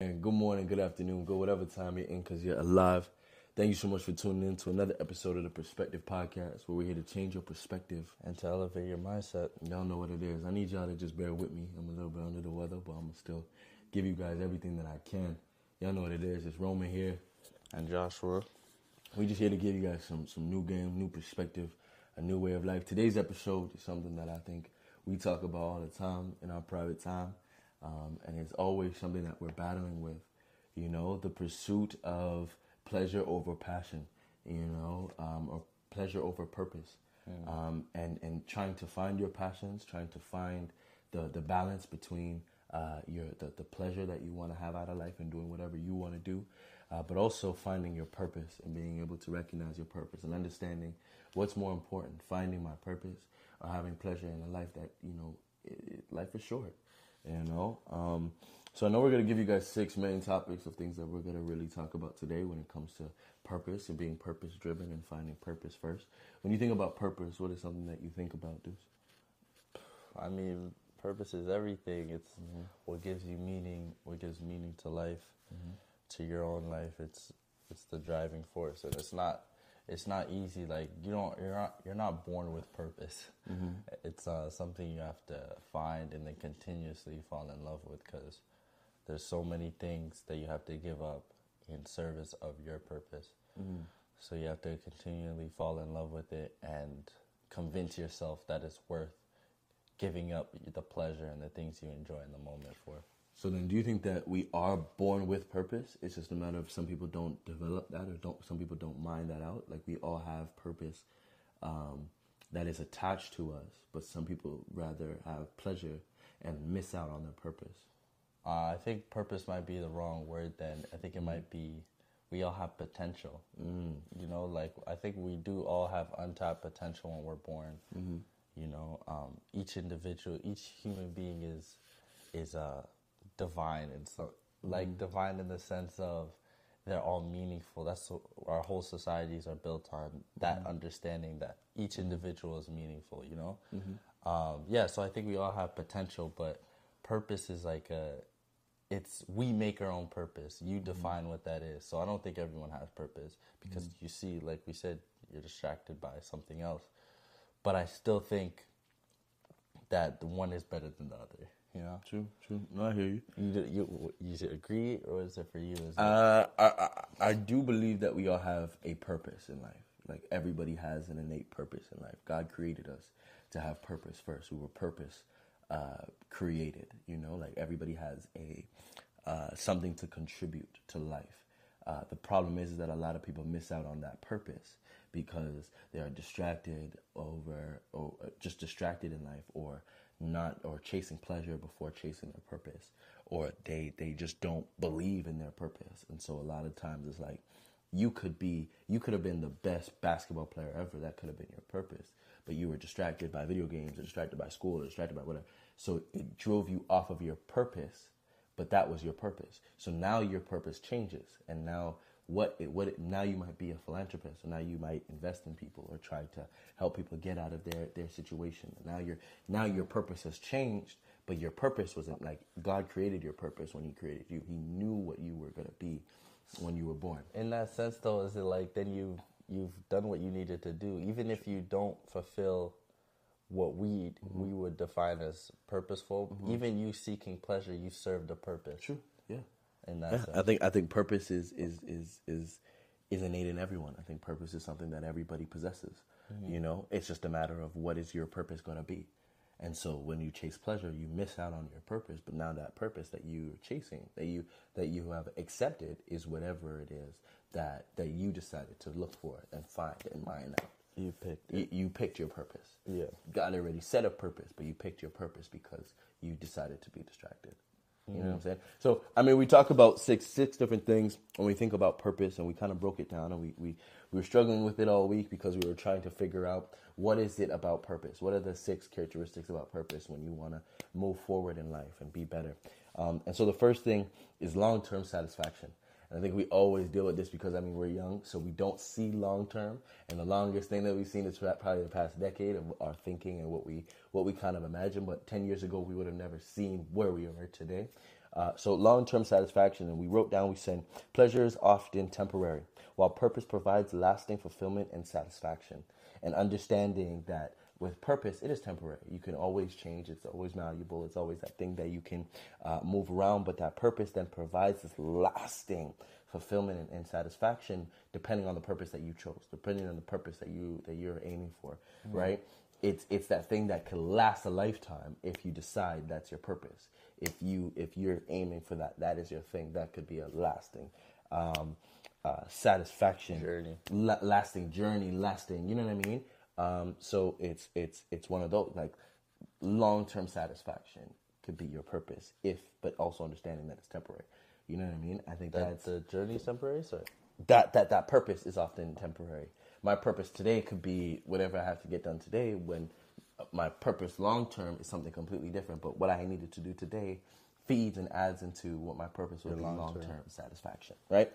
And good morning, good afternoon, good whatever time you're in because you're alive. Thank you so much for tuning in to another episode of the Perspective Podcast where we're here to change your perspective. and to elevate your mindset. Y'all know what it is. I need y'all to just bear with me. I'm a little bit under the weather, but I'm going to still give you guys everything that I can. Y'all know what it is. It's Roman here. And Joshua, We just here to give you guys some some new game, new perspective, a new way of life. Today's episode is something that I think we talk about all the time in our private time, um, and it's always something that we're battling with. You know, the pursuit of pleasure over passion. You know, um, or pleasure over purpose, um, and and trying to find your passions, trying to find the the balance between uh, your the, the pleasure that you want to have out of life and doing whatever you want to do, uh, but also finding your purpose and being able to recognize your purpose and understanding what's more important: finding my purpose or having pleasure in a life that you know it, it, life is short. You know, um, so I know we're gonna give you guys six main topics of things that we're gonna really talk about today when it comes to purpose and being purpose driven and finding purpose first. When you think about purpose, what is something that you think about, Deuce? I mean, purpose is everything. It's what gives you meaning, what gives meaning to life, to your own life. It's it's the driving force, and it's not it's not easy. Like you don't you're not you're not born with purpose. It's uh, something you have to find and then continuously fall in love with because there's so many things that you have to give up in service of your purpose. So you have to continually fall in love with it and convince yourself that it's worth giving up the pleasure and the things you enjoy in the moment for. So then, do you think that we are born with purpose? It's just a matter of some people don't develop that, or don't some people don't mind that out. Like we all have purpose um, that is attached to us, but some people rather have pleasure and miss out on their purpose. Uh, I think purpose might be the wrong word then. I think it might be we all have potential. Mm. You know, like I think we do all have untapped potential when we're born. You know, um, each individual, each human being is is uh, divine and so like mm-hmm. divine in the sense of they're all meaningful. That's what our whole societies are built on that mm-hmm. understanding that each individual is meaningful. You know, mm-hmm. um, yeah. So I think we all have potential, but purpose is like a it's we make our own purpose. You define what that is. So I don't think everyone has purpose because you see, like we said, you're distracted by something else. But I still think that the one is better than the other. You know, True, true. No, I hear you. you did you you agree, or is it for you? Is it, Uh, I, I I do believe that we all have a purpose in life. Like everybody has an innate purpose in life. God created us to have purpose first. We were purpose uh, created. You know, like everybody has a uh, something to contribute to life. Uh, the problem is that a lot of people miss out on that purpose because they are distracted over, or uh, just distracted in life, or not, or chasing pleasure before chasing their purpose, or they they just don't believe in their purpose, and so a lot of times it's like you could be, you could have been the best basketball player ever. That could have been your purpose, but you were distracted by video games, or distracted by school, or distracted by whatever. So it drove you off of your purpose but that was your purpose. So now your purpose changes, and now what it, what it, now you might be a philanthropist, or now you might invest in people or try to help people get out of their their situation. Now your now your purpose has changed, but your purpose wasn't like God created your purpose when He created you. He knew what you were gonna be when you were born. in that sense, though, is it like then you you've done what you needed to do, even if you don't fulfill what we mm-hmm. we would define as purposeful. Mm-hmm. Even you seeking pleasure, you served a purpose. True. In that Yeah, sense. I think I think purpose is is is is is innate in everyone. I think purpose is something that everybody possesses. Mm-hmm. You know, it's just a matter of what is your purpose going to be. And so when you chase pleasure, you miss out on your purpose. But now that purpose that you're chasing, that you that you have accepted, is whatever it is that that you decided to look for and find and mine out. You picked You, you picked your purpose. Yeah. God already set a purpose, but you picked your purpose because you decided to be distracted. You know what I'm saying? So, I mean, we talk about six six different things when we think about purpose, and we kind of broke it down, and we, we, we were struggling with it all week because we were trying to figure out what is it about purpose? What are the six characteristics about purpose when you want to move forward in life and be better? Um, and so the first thing is long term satisfaction. And I think we always deal with this because I mean we're young, so we don't see long term. And the longest thing that we've seen is probably the past decade of our thinking and what we what we kind of imagine. But ten years ago, we would have never seen where we are today. Uh, so long-term satisfaction, and we wrote down, we said, pleasure is often temporary, while purpose provides lasting fulfillment and satisfaction. And understanding that with purpose, it is temporary. You can always change. It's always malleable. It's always that thing that you can uh, move around. But that purpose then provides this lasting fulfillment and, and, satisfaction, depending on the purpose that you chose, depending on the purpose that you that you're aiming for, mm-hmm. right? It's it's that thing that can last a lifetime if you decide that's your purpose. If you if you're aiming for that, that is your thing. That could be a lasting. Um, uh, satisfaction, journey, la- lasting journey, lasting. You know what I mean? Um, so it's it's it's one of those like long term satisfaction could be your purpose if, but also understanding that it's temporary. You know what I mean? I think that that's the journey is temporary. So That that that purpose is often temporary. My purpose today could be whatever I have to get done today. When my purpose long term is something completely different. But what I needed to do today feeds and adds into what my purpose will be long term satisfaction. Right.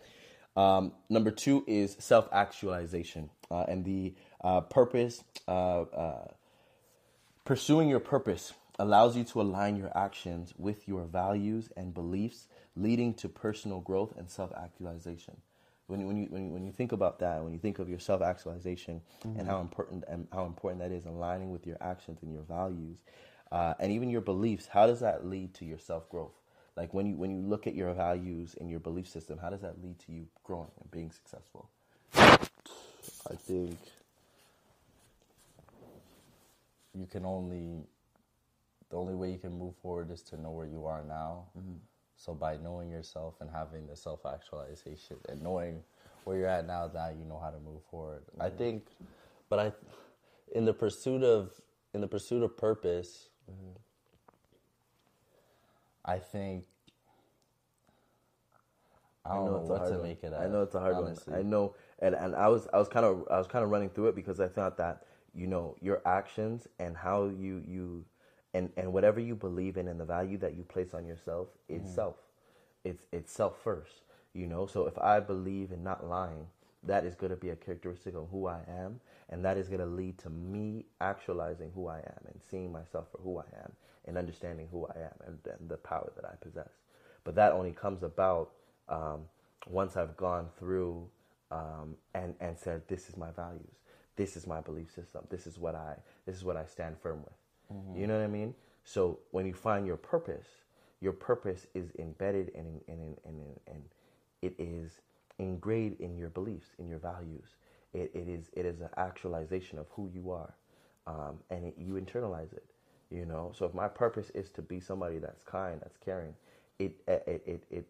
Um, number two is self actualization, uh, and the uh, purpose, uh, uh, pursuing your purpose allows you to align your actions with your values and beliefs, leading to personal growth and self actualization. When you, when, you, when, you, when you think about that, when you think of your self actualization mm-hmm. and how important and how important that is, aligning with your actions and your values, uh, and even your beliefs, how does that lead to your self growth? Like when you when you look at your values and your belief system, how does that lead to you growing and being successful? I think you can only the only way you can move forward is to know where you are now. Mm-hmm. So by knowing yourself and having the self actualization and knowing where you're at now, that you know how to move forward. Mm-hmm. I think, but I, in the pursuit of in the pursuit of purpose, mm-hmm. I think I don't I know, know what to one. make it. I know it's a hard honestly. one. I know, and and I was I was kind of I was kind of running through it because I thought that you know your actions and how you you and and whatever you believe in and the value that you place on yourself is mm. self. It's it's self first. You know, so if I believe in not lying, that is going to be a characteristic of who I am, and that is going to lead to me actualizing who I am and seeing myself for who I am and understanding who I am and, and the power that I possess. But that only comes about um, once I've gone through um, and and said, "This is my values. This is my belief system. This is what I this is what I stand firm with." Mm-hmm. You know what I mean? So when you find your purpose, your purpose is embedded and and and and, and it is ingrained in your beliefs, in your values. It, it is it is an actualization of who you are, um, and it, you internalize it. You know. So if my purpose is to be somebody that's kind, that's caring, it it it, it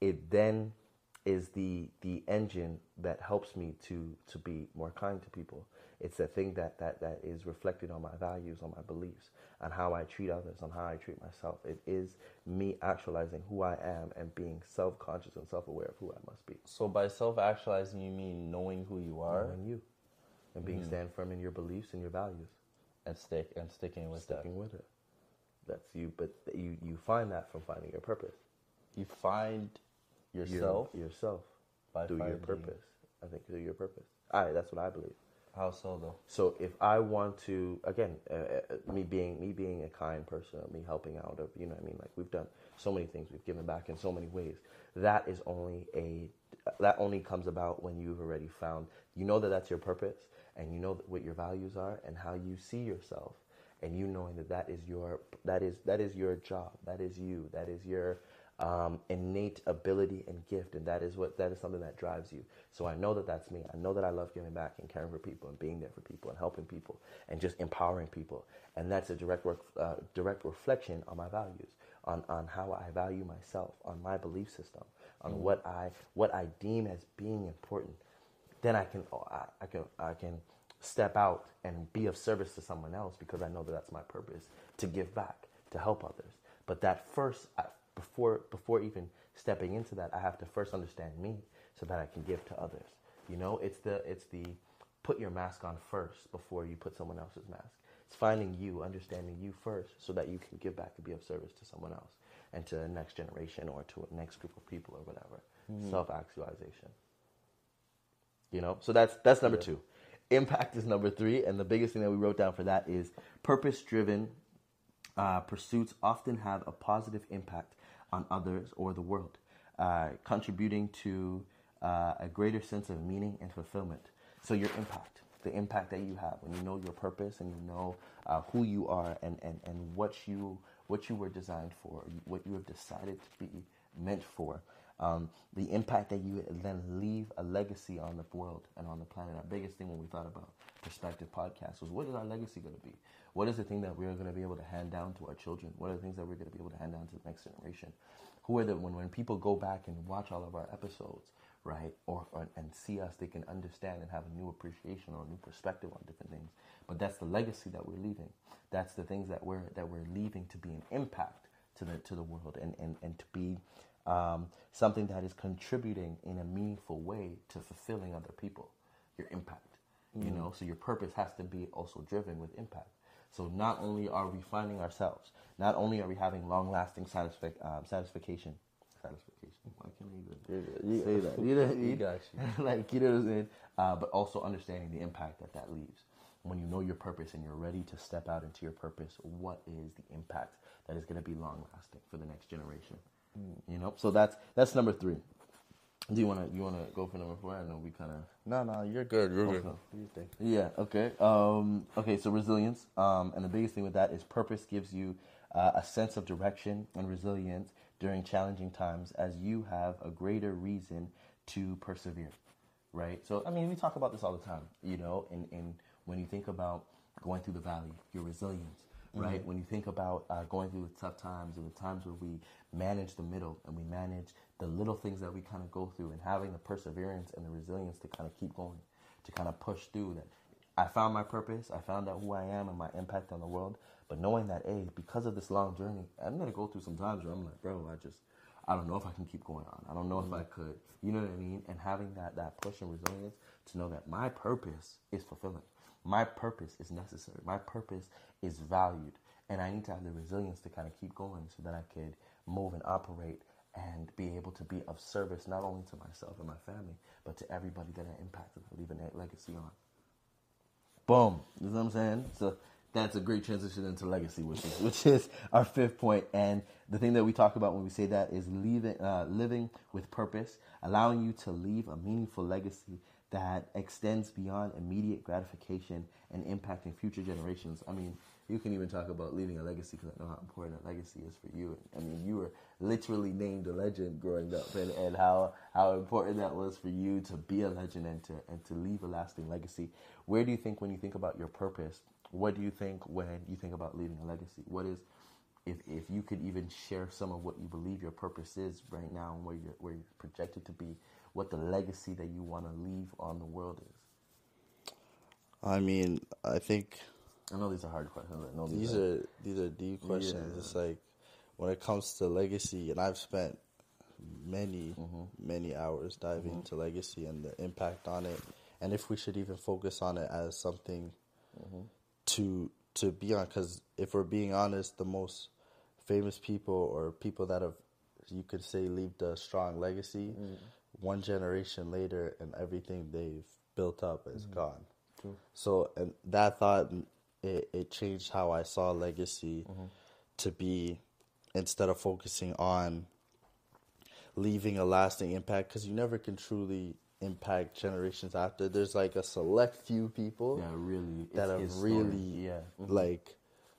it then is the the engine that helps me to to be more kind to people. It's the thing that that that is reflected on my values, on my beliefs, on how I treat others, on how I treat myself. It is me actualizing who I am and being self conscious and self aware of who I must be. So by self actualizing, you mean knowing who you are, knowing you, and being mm. stand firm in your beliefs and your values, and stick and sticking with sticking that. with it. That's you, but you you find that from finding your purpose. You find yourself your, yourself by through your purpose. I think through your purpose. I that's what I believe. How so though? So if I want to, again, uh, uh, me being me being a kind person, me helping out of, you know, what I mean, like we've done so many things, we've given back in so many ways. That is only a that only comes about when you've already found, you know, that that's your purpose, and you know what your values are, and how you see yourself, and you knowing that that is your that is that is your job, that is you, that is your um, innate ability and gift, and that is what that is something that drives you. So I know that that's me. I know that I love giving back and caring for people and being there for people and helping people and just empowering people, and that's a direct work, uh, direct reflection on my values, on on how I value myself, on my belief system, on mm-hmm. what I what I deem as being important. Then I can oh, I, I can I can step out and be of service to someone else because I know that that's my purpose to give back to help others. But that first before before even stepping into that, I have to first understand me so that I can give to others. You know, it's the it's the put your mask on first before you put someone else's mask. It's finding you, understanding you first, so that you can give back and be of service to someone else and to the next generation or to a next group of people or whatever. Mm-hmm. Self actualization. You know, so that's that's number yeah. two. Impact is number three, and the biggest thing that we wrote down for that is purpose driven uh, pursuits often have a positive impact on others or the world, uh, contributing to uh, a greater sense of meaning and fulfillment. So, your impact, the impact that you have when you know your purpose and you know uh, who you are and, and, and what, you, what you were designed for, what you have decided to be meant for. Um, the impact that you then leave a legacy on the world and on the planet. Our biggest thing when we thought about Perspective Podcast was what is our legacy going to be? What is the thing that we're going to be able to hand down to our children? What are the things that we're going to be able to hand down to the next generation? Who are the when when people go back and watch all of our episodes, right, or, or and see us, they can understand and have a new appreciation or a new perspective on different things. But that's the legacy that we're leaving. That's the things that we're that we're leaving to be an impact to the to the world and and and to be um, something that is contributing in a meaningful way to fulfilling other people, your impact. Mm. You know, so your purpose has to be also driven with impact. So not only are we finding ourselves, not only are we having long-lasting satisfi- um, satisfaction, satisfaction. Why can't I even you, say that? You know what I got you. like you know what I'm saying? Uh, but also understanding the impact that that leaves. When you know your purpose and you're ready to step out into your purpose, what is the impact that is going to be long-lasting for the next generation? You know, so that's that's number three. Do you wanna you wanna go for number four? I know we kind of no no you're good you're okay. good. Yeah okay um, okay so resilience um, and the biggest thing with that is purpose gives you uh, a sense of direction and resilience during challenging times as you have a greater reason to persevere right so I mean we talk about this all the time you know and, and when you think about going through the valley your resilience right? Mm-hmm. When you think about uh, going through the tough times and the times where we manage the middle and we manage the little things that we kind of go through and having the perseverance and the resilience to kind of keep going, to kind of push through that. I found my purpose, I found out who I am and my impact on the world, but knowing that, hey, because of this long journey, I'm going to go through some times where I'm like, bro, I just, I don't know if I can keep going on. I don't know mm-hmm. if I could. You know what I mean? And having that, that push and resilience to know that my purpose is fulfilling. My purpose is necessary. My purpose is valued. And I need to have the resilience to kind of keep going so that I could move and operate and be able to be of service not only to myself and my family, but to everybody that I impacted and leave a legacy on. Boom. You know what I'm saying? So that's a great transition into legacy, which is which is our fifth point. And the thing that we talk about when we say that is leaving, uh, living with purpose, allowing you to leave a meaningful legacy that extends beyond immediate gratification and impacting future generations. I mean, you can even talk about leaving a legacy because I know how important a legacy is for you. I mean, you were literally named a legend growing up, and, and how how important that was for you to be a legend and to and to leave a lasting legacy. Where do you think when you think about your purpose? What do you think when you think about leaving a legacy? What is if, if you could even share some of what you believe your purpose is right now and where you're, where you're projected to be, what the legacy that you want to leave on the world is? I mean, I think. I know these are hard questions. I know these, these are, are, these are deep questions. Yeah. It's like when it comes to legacy, and I've spent many mm-hmm. many hours diving mm-hmm. into legacy and the impact on it, and if we should even focus on it as something mm-hmm. to to be on. Because if we're being honest, the most famous people or people that have you could say leave a strong legacy mm one generation later and everything they've built up is mm-hmm. gone. True. So and that thought it, it changed how I saw legacy mm-hmm. to be instead of focusing on leaving a lasting impact because you never can truly impact generations after. There's like a select few people yeah, really that have really yeah. Mm-hmm. like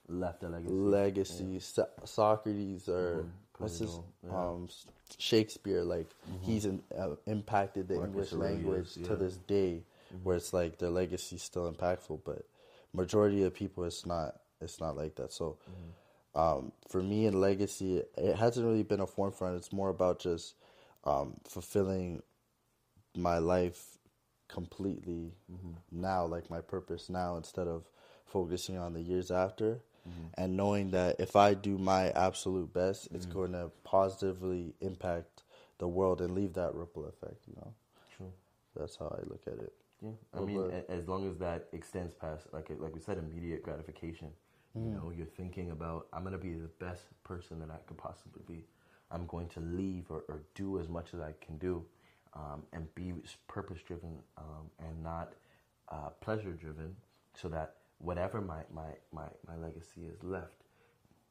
left a legacy. Legacy. Yeah. So- Socrates or mm-hmm. What's his yeah. um, Shakespeare, like mm-hmm. he's in, uh, impacted the Marcus English Aurelius, language yeah. to this day, mm-hmm. where it's like their legacy is still impactful. But majority of people, it's not. It's not like that. So, mm-hmm. um, for me and legacy, it hasn't really been a forefront. It's more about just um, fulfilling my life completely mm-hmm. now, like my purpose now, instead of focusing on the years after mm-hmm. and knowing that if I do my absolute best, mm-hmm. it's going to positively impact the world and leave that ripple effect. You know, true. That's how I look at it. Yeah, I mean, but, as long as that extends past, like like we said, immediate gratification. Mm. You know, you're thinking about I'm going to be the best person that I could possibly be. I'm going to leave or, or do as much as I can do, um, and be purpose driven um, and not uh, pleasure driven, so that whatever my, my, my, my legacy is left,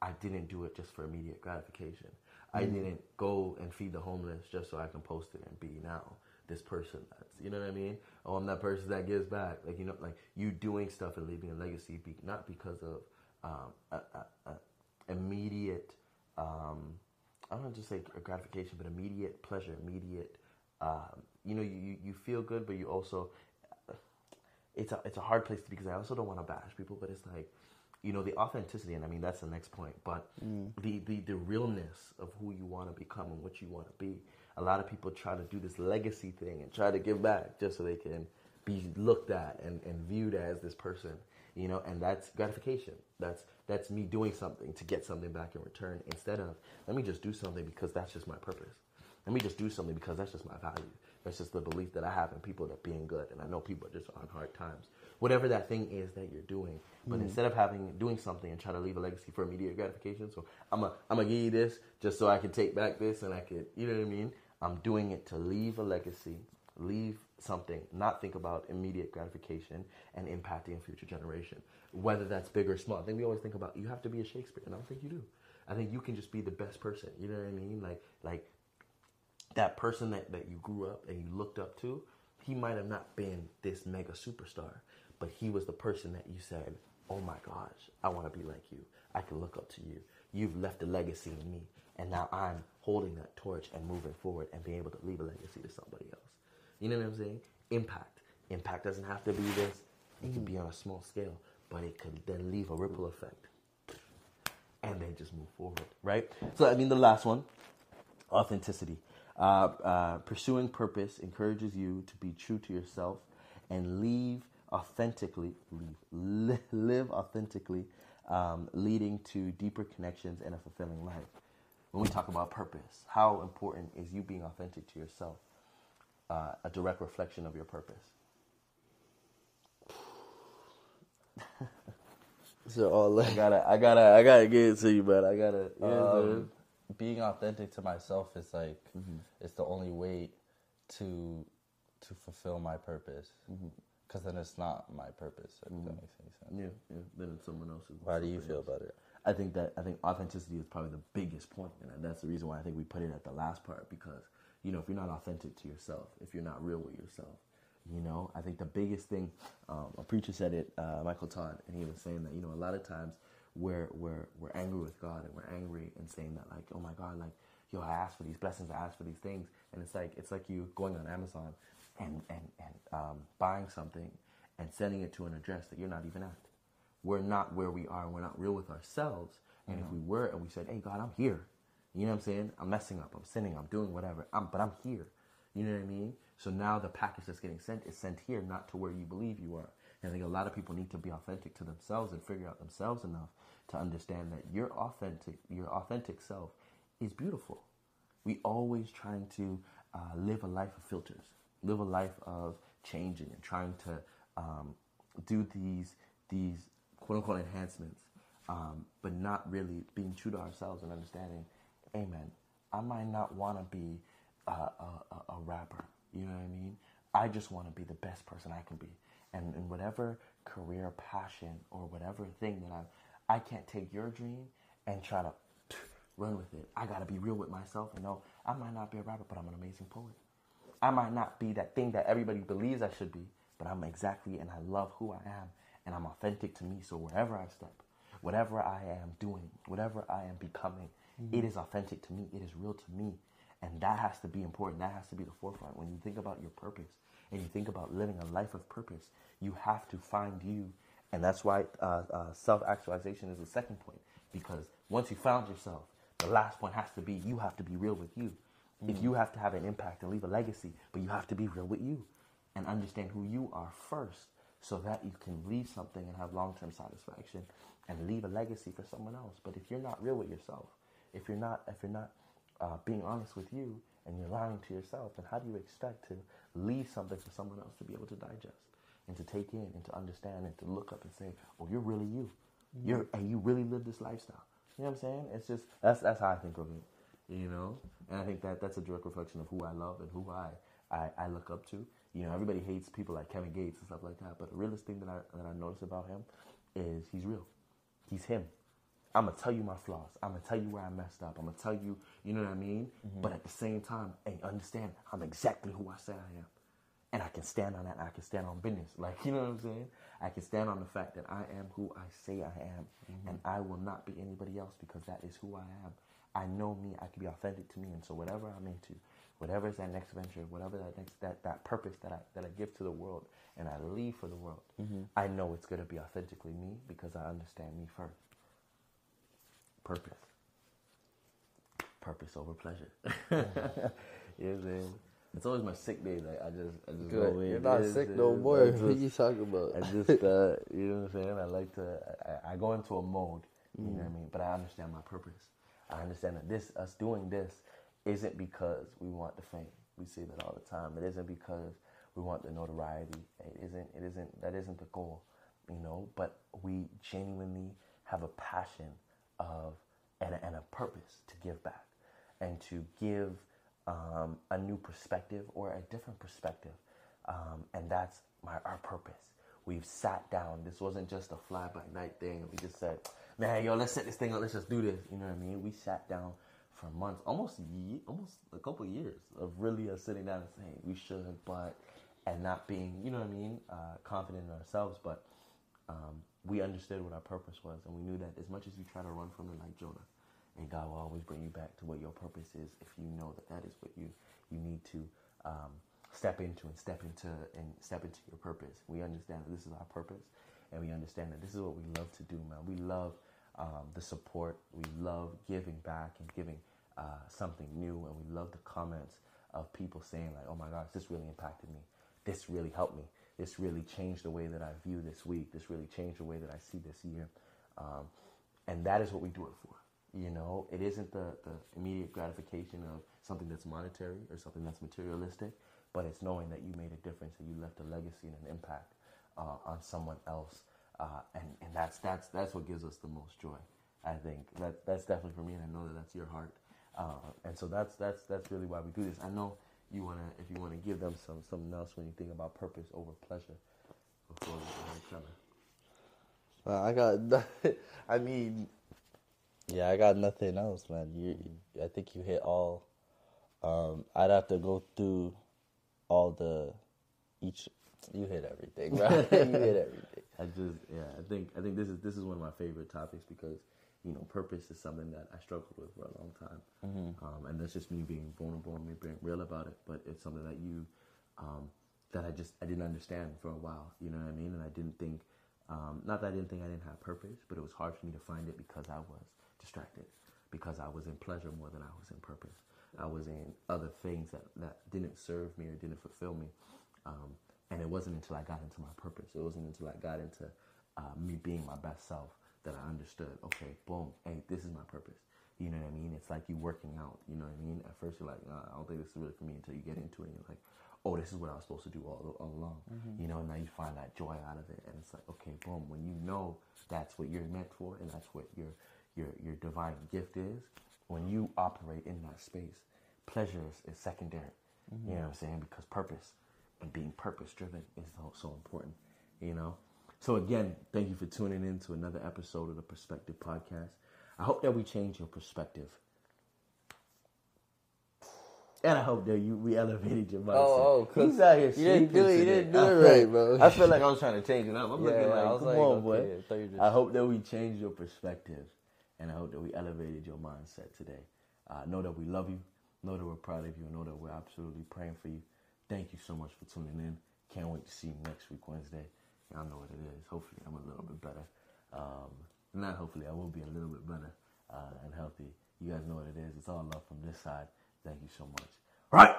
I didn't do it just for immediate gratification. I didn't go and feed the homeless just so I can post it and be now this person that's you know what I mean. Oh, I'm that person that gives back. Like you know, like you doing stuff and leaving a legacy, be, not because of um, a, a, a immediate. Um, I don't want to just say gratification, but immediate pleasure, immediate. Um, you know, you, you feel good, but you also it's a it's a hard place to be because I also don't want to bash people, but it's like you know the authenticity, and I mean that's the next point. But Mm. the, the the realness of who you want to become and what you want to be. A lot of people try to do this legacy thing and try to give back just so they can be looked at and, and viewed as this person, you know, and that's gratification. That's that's me doing something to get something back in return instead of let me just do something because that's just my purpose. Let me just do something because that's just my value. That's just the belief that I have in people that being good, and I know people are just on hard times. Whatever that thing is that you're doing, but mm-hmm. instead of having doing something and trying to leave a legacy for immediate gratification, so I'm a I'm gonna give you this just so I can take back this and I could, you know what I mean? I'm doing it to leave a legacy, leave something, not think about immediate gratification and impacting a future generation, whether that's big or small. I think we always think about you have to be a Shakespeare, and I don't think you do. I think you can just be the best person. You know what I mean? Like like that person that, that you grew up and you looked up to, he might have not been this mega superstar, but he was the person that you said, Oh my gosh, I want to be like you. I can look up to you. You've left a legacy in me. And now I'm holding that torch and moving forward and being able to leave a legacy to somebody else. You know what I'm saying? Impact. Impact doesn't have to be this, it can be on a small scale, but it could then leave a ripple effect and then just move forward, right? So, I mean, the last one authenticity. Uh, uh, pursuing purpose encourages you to be true to yourself and leave authentically, leave, live authentically, um, leading to deeper connections and a fulfilling life. When we talk about purpose, how important is you being authentic to yourself? Uh, a direct reflection of your purpose. so all I gotta, I gotta, I gotta get it to you, but I gotta. You know what I'm saying? Um, being authentic to myself is like Mm-hmm. it's the only way to to fulfill my purpose. Mm-hmm. Because then it's not my purpose. If that makes any sense. Yeah, yeah. Then it's someone else's. How do you feel else. about it? I think that I think authenticity is probably the biggest point, and that's the reason why I think we put it at the last part because you know if you're not authentic to yourself, if you're not real with yourself, you know I think the biggest thing. Um, a preacher said it, uh, Michael Todd, and he was saying that you know a lot of times we're we're we're angry with God and we're angry and saying that like oh my God like yo I asked for these blessings, I asked for these things, and it's like it's like you going on Amazon and and and um, buying something and sending it to an address that you're not even at we're not where we are we're not real with ourselves. And if we were and we said, Hey God, I'm here. You know what I'm saying? I'm messing up, I'm sinning, I'm doing whatever. I'm but I'm here. You know what I mean? So now the package that's getting sent is sent here, not to where you believe you are. And I think a lot of people need to be authentic to themselves and figure out themselves enough to understand that your authentic your authentic self is beautiful. We always trying to uh, live a life of filters, live a life of changing and trying to um, do these these quote unquote enhancements, um, but not really being true to ourselves and understanding, Amen. I might not want to be a, a, a- rapper. You know what I mean? I just want to be the best person I can be, and in whatever career, passion, or whatever thing that I, I can't take your dream and try to run with it. I gotta be real with myself and know I might not be a rapper, but I'm an amazing poet. I might not be that thing that everybody believes I should be, but I'm exactly and I love who I am and I'm authentic to me. So wherever I step, whatever I am doing, whatever I am becoming, mm-hmm. it is authentic to me. It is real to me. And that has to be important. That has to be the forefront. When you think about your purpose and you think about living a life of purpose, you have to find you. And that's why uh, uh, self actualization is the second point. Because once you found yourself, the last point has to be you have to be real with you. If you have to have an impact and leave a legacy, but you have to be real with you and understand who you are first so that you can leave something and have long term satisfaction and leave a legacy for someone else. But if you're not real with yourself, if you're not if you're not uh, being honest with you and you're lying to yourself, then how do you expect to leave something for someone else to be able to digest and to take in and to understand and to look up and say, "Oh, you're really you. Mm-hmm. You're and you really live this lifestyle." You know what I'm saying? It's just that's that's how I think of it. You know, and I think that that's a direct reflection of who I love and who I I, I look up to. You know, everybody hates people like Kevin Gates and stuff like that, but the realest thing that I that I notice about him is he's real. He's him. I'm gonna tell you my flaws. I'm gonna tell you where I messed up. I'm gonna tell you, you know what I mean. Mm-hmm. But at the same time, and understand, I'm exactly who I say I am, and I can stand on that. I can stand on business. Like you know what I'm saying. I can stand on the fact that I am who I say I am, mm-hmm. and I will not be anybody else because that is who I am. I know me. I can be authentic to me, and so whatever I'm into, whatever is that next venture, whatever that next that that purpose that I that I give to the world and I leave for the world, mm-hmm. I know it's gonna be authentically me because I understand me first. Purpose. Purpose over pleasure. you know what I'm saying? It's always my sick day. Like I just, I just go in. You're not sick yes, no more. just- What you talking about? I just, uh, you know what I'm saying? I like to, I, I go into a mode, you know what I mean? But I understand my purpose. I understand that this, us doing this, isn't because we want the fame. We say that all the time. It isn't because we want the notoriety. It isn't, it isn't, that isn't the goal, you know? But we genuinely have a passion of, and a, and a purpose to give back and to give um, a new perspective or a different perspective. Um, and that's my, our purpose. We've sat down. This wasn't just a fly by night thing. We just said, man, yo, let's set this thing up. Let's just do this. You know what I mean? We sat down for months, almost a almost a couple of years of really sitting down and saying we should, but, and not being, you know what I mean, uh, confident in ourselves. But um, we understood what our purpose was, and we knew that as much as you try to run from it like Jonah, and God will always bring you back to what your purpose is if you know that that is what you you need to um, step into and step into and step into your purpose. We understand that this is our purpose, and we understand that this is what we love to do, man. We love um, the support. We love giving back and giving uh, something new, and we love the comments of people saying like, "Oh my gosh, this really impacted me. This really helped me. This really changed the way that I view this week. This really changed the way that I see this year." Um, and that is what we do it for. You know, it isn't the, the immediate gratification of something that's monetary or something that's materialistic, but it's knowing that you made a difference and you left a legacy and an impact uh, on someone else, uh, and and that's that's that's what gives us the most joy. I think that that's definitely for me, and I know that that's your heart, uh, and so that's that's that's really why we do this. I know you wanna if you wanna give them some something else when you think about purpose over pleasure before we I got. I mean, yeah, I got nothing else, man. You, I think you hit all. Um, I'd have to go through all the each. You hit everything, right? you hit everything. I just yeah, I think I think this is this is one of my favorite topics because you know purpose is something that I struggled with for a long time, um, and that's just me being vulnerable and me being real about it. But it's something that you um, that I just I didn't understand for a while. You know what I mean? And I didn't think um, not that I didn't think I didn't have purpose, but it was hard for me to find it because I was distracted, because I was in pleasure more than I was in purpose. I was in other things that, that didn't serve me or didn't fulfill me. Um, and it wasn't until I got into my purpose, it wasn't until I got into uh, me being my best self that I understood, okay, boom, hey, this is my purpose. You know what I mean? It's like you working out, you know what I mean? At first you're like, nah, I don't think this is really for me until you get into it and you're like, oh, this is what I was supposed to do all, all along. You know, and now you find that joy out of it. And it's like, okay, boom, when you know that's what you're meant for and that's what your, your, your divine gift is, when you operate in that space, pleasure is, is secondary. You know mm-hmm. what I'm saying? Because purpose and being purpose driven is so, so important, you know? So, again, thank you for tuning in to another episode of the Perspective Podcast. I hope that we change your perspective. And I hope that you we elevated your mindset. Oh, oh, He's out here you didn't do it- you didn't do I it feel- right, bro. I feel like I was trying to change it up. I'm Yeah, looking like, I was come like, on, okay, boy. I thought you just- I hope that we change your perspective, and I hope that we elevated your mindset today. Uh, know that we love you. Know that we're proud of you. And know that we're absolutely praying for you. Thank you so much for tuning in. Can't wait to see you next week, Wednesday. Y'all know what it is. Hopefully, I'm a little bit better. Um, not hopefully, I will be a little bit better uh, and healthy. You guys know what it is. It's all love from this side. Thank you so much. Right.